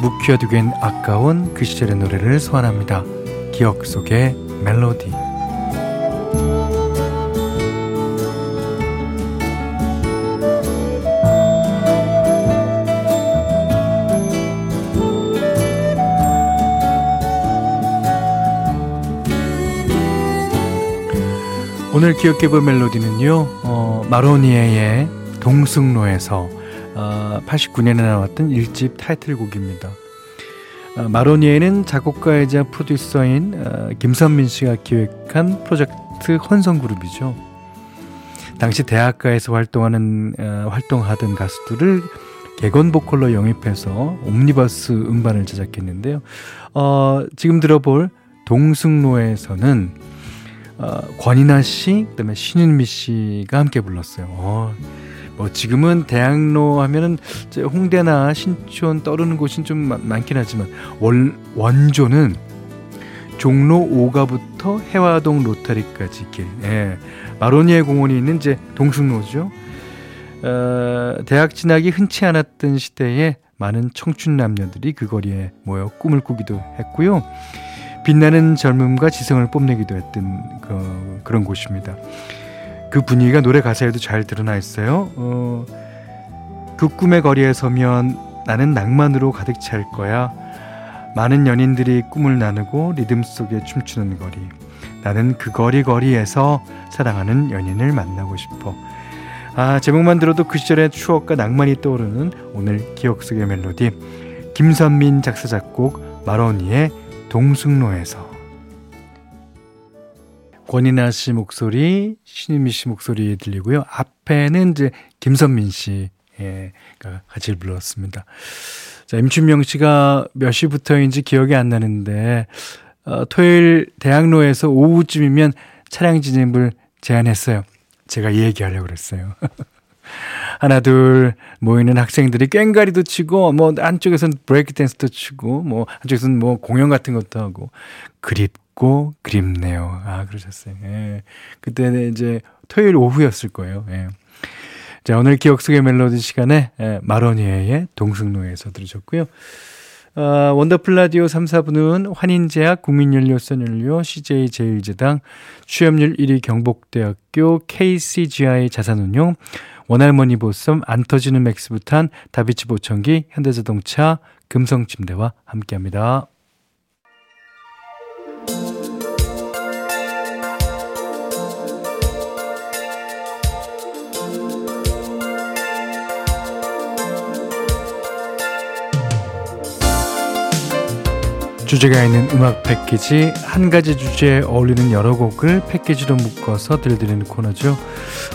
묵혀두기엔 아까운 그 시절의 노래를 소환합니다. 기억 속의 멜로디. 오늘 기억해볼 멜로디는요, 어, 마로니에의 동승로에서 어, 89년에 나왔던 1집 타이틀곡입니다. 어, 마로니에는 작곡가이자 프로듀서인 어, 김선민 씨가 기획한 프로젝트 혼성그룹이죠. 당시 대학가에서 활동하는 어, 활동하던 가수들을 개건 보컬로 영입해서 옴니버스 음반을 제작했는데요. 어, 지금 들어볼 동승로에서는 어, 권인아 씨, 그다음에 신윤미 씨가 함께 불렀어요. 어, 뭐 지금은 대학로 하면은 홍대나 신촌 떠오르는 곳이 좀 많긴 하지만 원, 원조는 종로 5가부터 해화동 로타리까지 길. 예. 마로니에 공원이 있는 이제 동승로죠. 어, 대학 진학이 흔치 않았던 시대에 많은 청춘 남녀들이 그 거리에 모여 꿈을 꾸기도 했고요. 빛나는 젊음과 지성을 뽐내기도 했던 그, 그런 곳입니다. 그 분위기가 노래 가사에도 잘 드러나 있어요. 어, 그 꿈의 거리에 서면 나는 낭만으로 가득 찰 거야. 많은 연인들이 꿈을 나누고 리듬 속에 춤추는 거리. 나는 그 거리 거리에서 사랑하는 연인을 만나고 싶어. 아, 제목만 들어도 그 시절의 추억과 낭만이 떠오르는 오늘 기억 속의 멜로디. 김선민 작사 작곡 마로니의 동승로에서 권인아 씨 목소리, 신인미 씨 목소리 들리고요. 앞에는 이제 김선민 씨가 같이 불렀습니다. 자, 임춘명 씨가 몇 시부터인지 기억이 안 나는데, 어, 토요일 대학로에서 오후쯤이면 차량 진입을 제안했어요. 제가 얘기하려고 그랬어요. 하나, 둘 모이는 학생들이 꽹가리도 치고, 뭐, 안쪽에서는 브레이크 댄스도 치고, 뭐, 한쪽에서는 뭐 공연 같은 것도 하고, 그립 고 그립네요. 아, 그러셨어요. 예. 그때는 이제 토요일 오후였을 거예요. 예. 자, 오늘 기억 속의 멜로디 시간에 예, 마로니에의 동승로에서 들으셨고요. 어, 원더풀 라디오 3, 4부는 환인제약, 국민연료선연료, CJ제일제당, 취업률 1위 경북대학교, KCGI 자산운용, 원할머니 보쌈, 안 터지는 맥스부탄, 다비치 보청기, 현대자동차, 금성침대와 함께합니다. 주제가 있는 음악 패키지 한 가지 주제에 어울리는 여러 곡을 패키지로 묶어서 들려드리는 코너죠.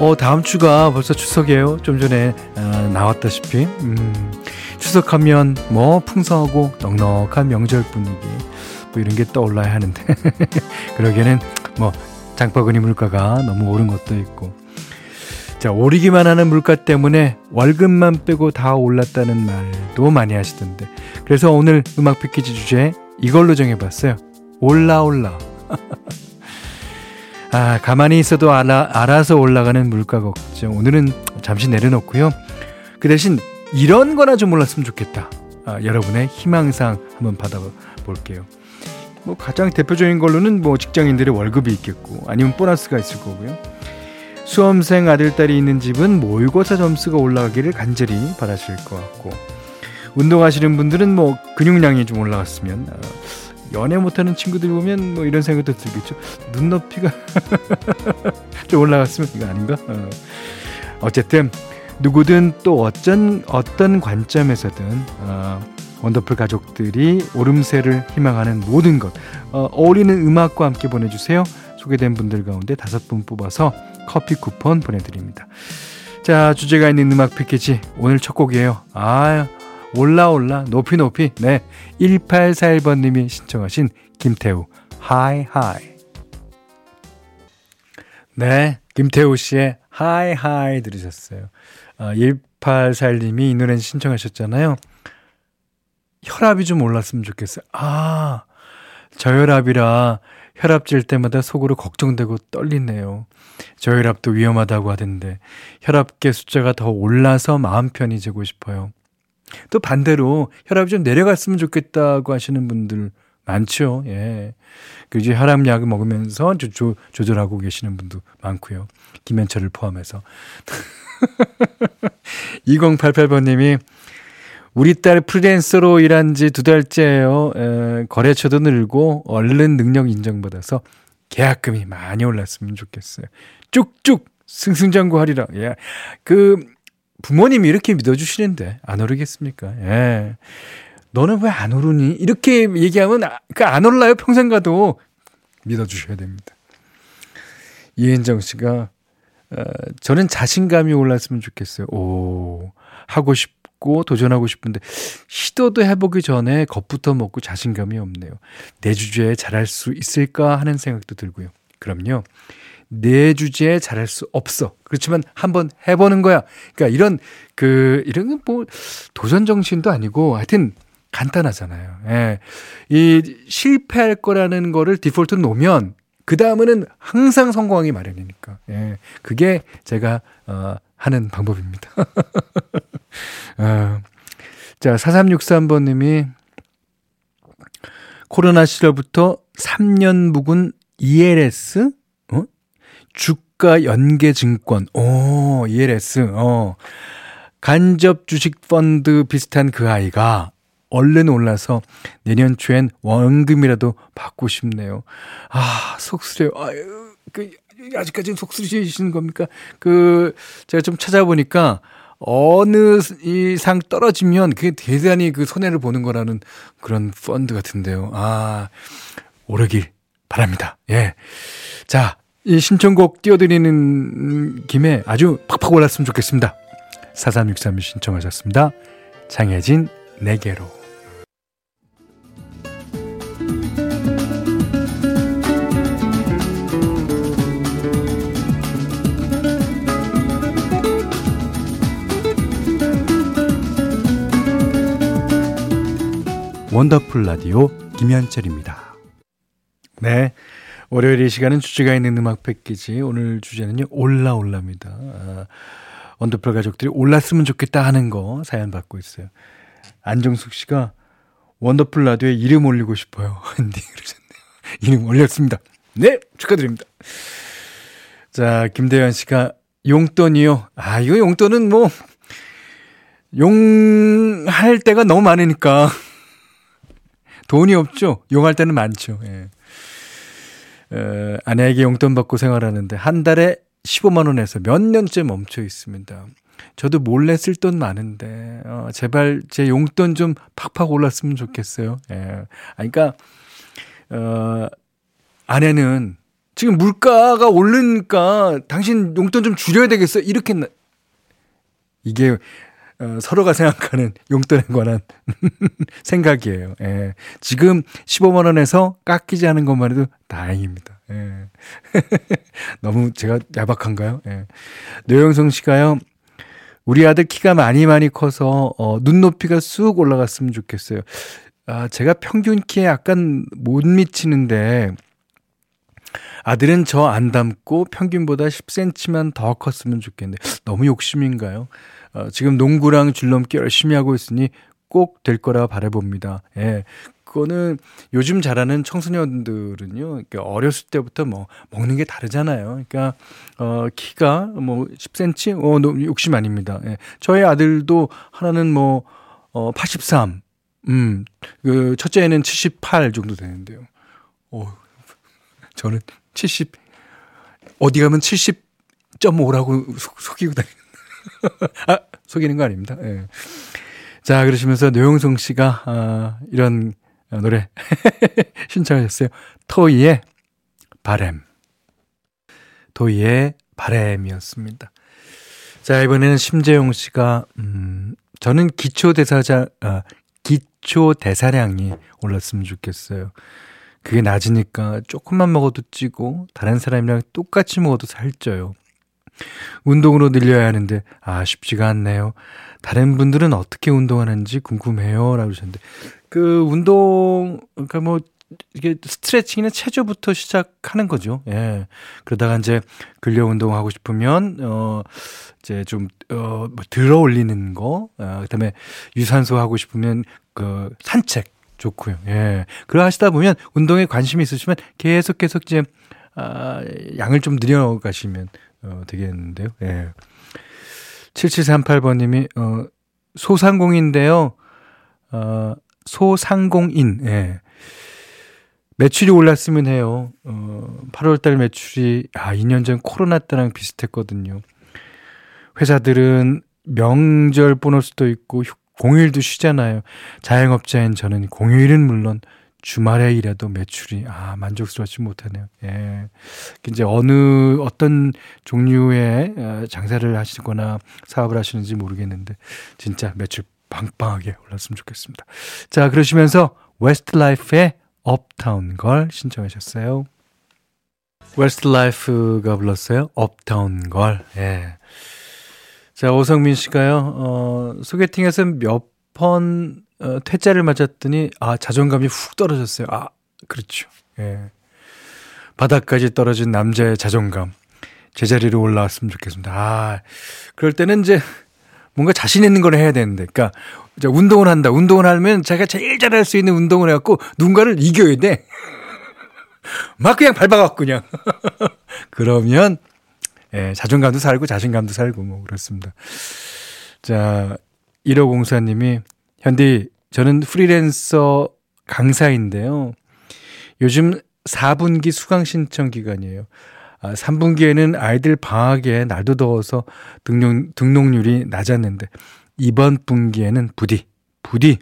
어 다음 주가 벌써 추석이에요. 좀 전에 어, 나왔다시피 음, 추석하면 뭐 풍성하고 넉넉한 명절 분위기 뭐 이런 게 떠올라야 하는데 그러기에는 뭐 장바구니 물가가 너무 오른 것도 있고 자 오르기만 하는 물가 때문에 월급만 빼고 다 올랐다는 말도 많이 하시던데 그래서 오늘 음악 패키지 주제 이걸로 정해봤어요. 올라 올라. 아, 가만히 있어도 알아, 알아서 올라가는 물가 걱정. 오늘은 잠시 내려놓고요. 그 대신 이런 거나 좀 몰랐으면 좋겠다. 아, 여러분의 희망상 한번 받아볼게요. 뭐 가장 대표적인 걸로는 뭐 직장인들의 월급이 있겠고 아니면 보너스가 있을 거고요. 수험생 아들 딸이 있는 집은 모의고사 점수가 올라가기를 간절히 바라실 것 같고 운동하시는 분들은 뭐 근육량이 좀 올라갔으면 어, 연애 못하는 친구들 보면 뭐 이런 생각도 들겠죠. 눈높이가 좀 올라갔으면 이거 아닌가? 어. 어쨌든 누구든 또 어쩐 어떤 관점에서든 어, 원더풀 가족들이 오름세를 희망하는 모든 것 어, 어울리는 음악과 함께 보내주세요. 소개된 분들 가운데 다섯 분 뽑아서 커피 쿠폰 보내드립니다. 자 주제가 있는 음악 패키지 오늘 첫 곡이에요. 아 올라 올라 높이 높이. 네. 1841번님이 신청하신 김태우 High High. 네. 김태우 씨의 High High 들으셨어요. 아, 1841님이 이 노래 신청하셨잖아요. 혈압이 좀 올랐으면 좋겠어요. 아 저혈압이라 혈압 질 때마다 속으로 걱정되고 떨리네요. 저혈압도 위험하다고 하던데 혈압계 숫자가 더 올라서 마음 편히 재고 싶어요. 또 반대로 혈압이 좀 내려갔으면 좋겠다고 하시는 분들 많죠. 예. 그 이제 혈압약을 먹으면서 조, 조, 조절하고 계시는 분도 많고요. 김현철을 포함해서. 2088번님이 우리 딸 프리랜서로 일한 지 두 달째예요. 에, 거래처도 늘고 얼른 능력 인정받아서 계약금이 많이 올랐으면 좋겠어요. 쭉쭉 승승장구하리라. 예. 그 부모님이 이렇게 믿어주시는데 안 오르겠습니까? 예. 너는 왜 안 오르니? 이렇게 얘기하면 아, 그안 올라요. 평생 가도 믿어주셔야 됩니다. 이은정 씨가 어, 저는 자신감이 올랐으면 좋겠어요. 오 하고 싶 싶고 도전하고 싶은데 시도도 해보기 전에 겁부터 먹고 자신감이 없네요. 내 주제에 잘할 수 있을까 하는 생각도 들고요. 그럼요. 내 주제에 잘할 수 없어. 그렇지만 한번 해보는 거야. 그러니까 이런 그 이런 뭐 도전 정신도 아니고 하여튼 간단하잖아요. 예. 이 실패할 거라는 거를 디폴트 놓으면 그 다음에는 항상 성공하기 마련이니까. 예. 그게 제가 어 하는 방법입니다. 아, 자, 4363번 님이 코로나 시절부터 3년 묵은 ELS, 어? 주가 연계 증권, 오, ELS, 어. 간접 주식 펀드 비슷한 그 아이가 얼른 올라서 내년 초엔 원금이라도 받고 싶네요. 아, 속쓰려. 아유, 그, 아직까지는 속쓰리시는 겁니까? 그, 제가 좀 찾아보니까, 어느 이상 떨어지면 그게 대단히 그 손해를 보는 거라는 그런 펀드 같은데요. 아, 오르길 바랍니다. 예. 자, 이 신청곡 띄워드리는 김에 아주 팍팍 올랐으면 좋겠습니다. 4363이 신청하셨습니다. 장혜진, 내게로. 원더풀 라디오 김현철입니다. 네. 월요일 이 시간은 주제가 있는 음악 패키지. 오늘 주제는요, 올라올라입니다. 아, 원더풀 가족들이 올랐으면 좋겠다 하는 거 사연 받고 있어요. 안정숙 씨가 원더풀 라디오에 이름 올리고 싶어요. 근데 그러셨네요. 이름 올렸습니다. 네! 축하드립니다. 자, 김대현 씨가 용돈이요. 아, 이거 용돈은 뭐, 용할 때가 너무 많으니까. 돈이 없죠. 용할 때는 많죠. 예. 어, 아내에게 용돈 받고 생활하는데 한 달에 15만 원에서 몇 년째 멈춰 있습니다. 저도 몰래 쓸 돈 많은데 어, 제발 제 용돈 좀 팍팍 올랐으면 좋겠어요. 예. 그러니까 어, 아내는 지금 물가가 오르니까 당신 용돈 좀 줄여야 되겠어. 이렇게 이게 어, 서로가 생각하는 용돈에 관한 생각이에요. 예. 지금 15만 원에서 깎이지 않은 것만 해도 다행입니다. 예. 너무 제가 야박한가요? 예. 노영성 씨가요. 우리 아들 키가 많이 많이 커서 어, 눈높이가 쑥 올라갔으면 좋겠어요. 아, 제가 평균 키에 약간 못 미치는데 아들은 저 안 닮고 평균보다 10cm만 더 컸으면 좋겠는데 너무 욕심인가요? 어, 지금 농구랑 줄넘기 열심히 하고 있으니 꼭 될 거라 바라봅니다. 예. 그거는 요즘 자라는 청소년들은요, 어렸을 때부터 뭐 먹는 게 다르잖아요. 그러니까 어 키가 뭐 10cm, 어 욕심 아닙니다. 예. 저희 아들도 하나는 뭐어 83, 음, 그 첫째는 78 정도 되는데요. 어, 저는 70 어디 가면 70.5라고 속이고 다니. 아, 속이는 거 아닙니다. 예. 자, 그러시면서 노영성 씨가, 아, 이런 노래 신청하셨어요. 토이의 바램. 토이의 바램이었습니다. 자, 이번에는 심재용 씨가, 음, 저는 기초 대사자, 아, 기초 대사량이 올랐으면 좋겠어요. 그게 낮으니까 조금만 먹어도 찌고 다른 사람이랑 똑같이 먹어도 살쪄요. 운동으로 늘려야 하는데 아 쉽지가 않네요. 다른 분들은 어떻게 운동하는지 궁금해요라고 하셨는데 그 운동 그러니까 뭐 이게 스트레칭이나 체조부터 시작하는 거죠. 예. 그러다가 이제 근력 운동 하고 싶으면 어 이제 좀어 뭐 들어 올리는 거, 어, 그다음에 유산소 하고 싶으면 그 산책 좋고요. 예. 그러 하시다 보면 운동에 관심이 있으시면 계속 계속 이제 아 양을 좀 늘려 가시면 어 되겠는데요. 예. 7738번님이, 어, 소상공인데요. 어, 소상공인, 예. 매출이 올랐으면 해요. 어, 8월달 매출이, 아, 2년 전 코로나 때랑 비슷했거든요. 회사들은 명절 보너스도 있고, 공휴일도 쉬잖아요. 자영업자인 저는 공휴일은 물론 주말에 일해도 매출이 아 만족스럽지 못하네요. 예. 이제 어느 어떤 종류의 어, 장사를 하시거나 사업을 하시는지 모르겠는데 진짜 매출 빵빵하게 올랐으면 좋겠습니다. 자 그러시면서 웨스트라이프의 Uptown Girl 신청하셨어요. 웨스트라이프가 불렀어요. Uptown Girl. 예. 자 오성민 씨가요. 어, 소개팅에서 몇번 어, 퇴짜를 맞았더니 아 자존감이 훅 떨어졌어요. 아 그렇죠. 예. 바닥까지 떨어진 남자의 자존감 제자리로 올라왔으면 좋겠습니다. 아 그럴 때는 이제 뭔가 자신 있는 걸 해야 되는데, 그러니까 운동을 한다. 운동을 하면 자기가 제일 잘할 수 있는 운동을 해갖고 누군가를 이겨야 돼. 막 그냥 밟아갖고 그냥. 그러면 예, 자존감도 살고 자신감도 살고 뭐 그렇습니다. 자, 1504님이 현디, 저는 프리랜서 강사인데요. 요즘 4분기 수강 신청 기간이에요. 아, 3분기에는 아이들 방학에 날도 더워서 등록, 등록률이 낮았는데, 이번 분기에는 부디, 부디,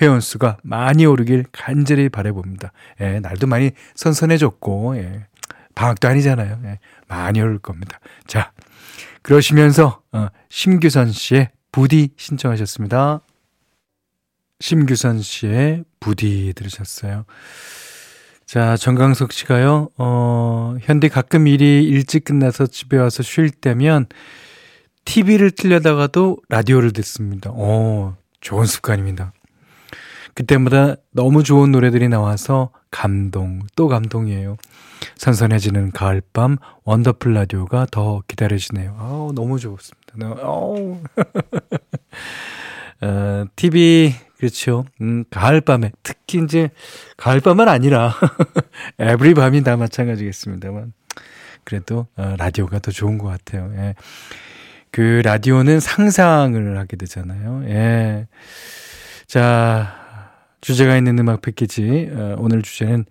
회원수가 많이 오르길 간절히 바래봅니다. 예, 날도 많이 선선해졌고, 예, 방학도 아니잖아요. 예, 많이 오를 겁니다. 자, 그러시면서, 어, 심규선 씨의 부디 신청하셨습니다. 심규선 씨의 부디 들으셨어요. 자, 정강석 씨가요, 어, 현대 가끔 일이 일찍 끝나서 집에 와서 쉴 때면 TV를 틀려다가도 라디오를 듣습니다. 어, 좋은 습관입니다. 그때마다 너무 좋은 노래들이 나와서 감동, 또 감동이에요. 선선해지는 가을밤, 원더풀 라디오가 더 기다려지네요. 아우, 너무 좋습니다. 아우. 어, TV 그렇죠. 음, 가을밤에 특히 이제 가을밤은 아니라 에브리 밤이 다 마찬가지겠습니다만 그래도 어, 라디오가 더 좋은 것 같아요. 예. 그 라디오는 상상을 하게 되잖아요. 예. 자 주제가 있는 음악 패키지 어, 오늘 주제는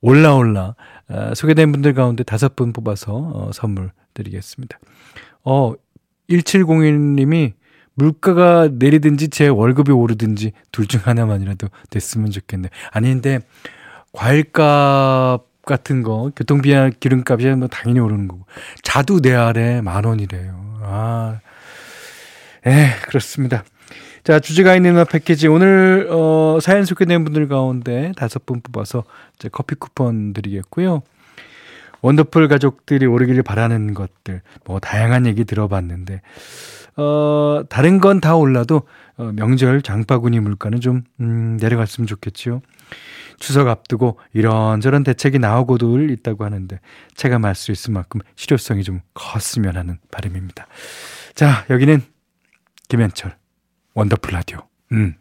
올라올라 어, 소개된 분들 가운데 다섯 분 뽑아서 어, 선물 드리겠습니다. 어 1701님이 물가가 내리든지 제 월급이 오르든지 둘 중 하나만이라도 됐으면 좋겠네. 아닌데 과일값 같은 거 교통비나 기름값이 뭐 당연히 오르는 거고 자두 네 알에 만 원이래요. 아, 에 그렇습니다. 자 주제가 있는 음악 패키지 오늘 어, 사연 소개된 분들 가운데 다섯 분 뽑아서 이제 커피 쿠폰 드리겠고요. 원더풀 가족들이 오르기를 바라는 것들 뭐 다양한 얘기 들어봤는데 어, 다른 건 다 올라도 어, 명절 장바구니 물가는 좀 음, 내려갔으면 좋겠지요. 추석 앞두고 이런저런 대책이 나오고도 있다고 하는데 체감할 수 있을 만큼 실효성이 좀 컸으면 하는 바람입니다. 자, 여기는 김현철 원더풀 라디오. 음.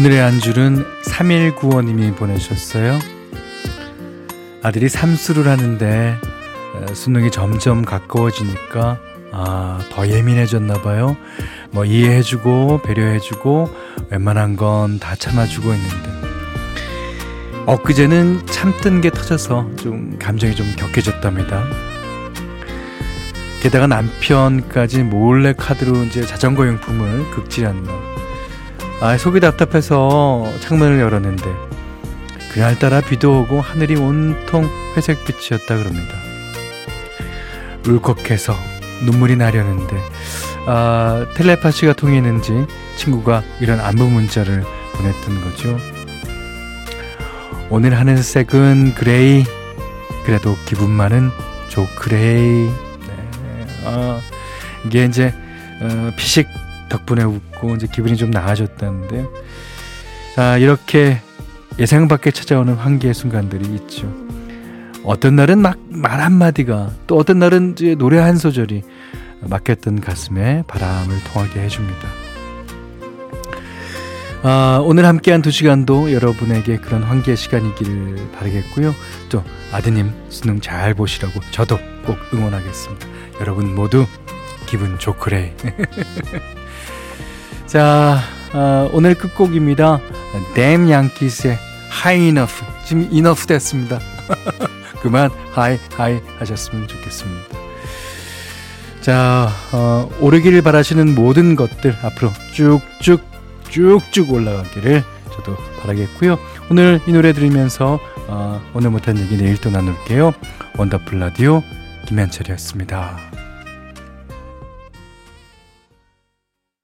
오늘의 안주는 3195님이 보내주셨어요. 아들이 삼수를 하는데 수능이 점점 가까워지니까 아, 더 예민해졌나 봐요. 뭐 이해해주고 배려해주고 웬만한 건 다 참아주고 있는데 엊그제는 참던 게 터져서 좀 감정이 좀 격해졌답니다. 게다가 남편까지 몰래 카드로 이제 자전거 용품을 극질한 날. 아, 속이 답답해서 창문을 열었는데 그날따라 비도 오고 하늘이 온통 회색빛이었다 그럽니다. 울컥해서 눈물이 나려는데 아, 텔레파시가 통했는지 친구가 이런 안부 문자를 보냈던 거죠. 오늘 하늘색은 gray 그래도 기분만은 조 그레이 네. 아, 이게 이제 어, 피식 덕분에 웃고 이제 기분이 좀 나아졌다는데 자 이렇게 예상 밖에 찾아오는 환기의 순간들이 있죠. 어떤 날은 막 말 한마디가 또 어떤 날은 이제 노래 한 소절이 막혔던 가슴에 바람을 통하게 해줍니다. 아, 오늘 함께한 두 시간도 여러분에게 그런 환기의 시간이기를 바라겠고요. 또 아드님 수능 잘 보시라고 저도 꼭 응원하겠습니다. 여러분 모두 기분 조그레이. 자, 아, 오늘 끝곡입니다. Damn Yankees의 High Enough. 지금 enough 됐습니다. 그만 high high 하셨으면 좋겠습니다. 자, 어, 오르기를 바라시는 모든 것들 앞으로 쭉쭉 쭉쭉 올라가기를 저도 바라겠고요. 오늘 이 노래 들으면서 어, 오늘 못한 얘기 내일 또 나눌게요. 원더풀 라디오 김현철이었습니다.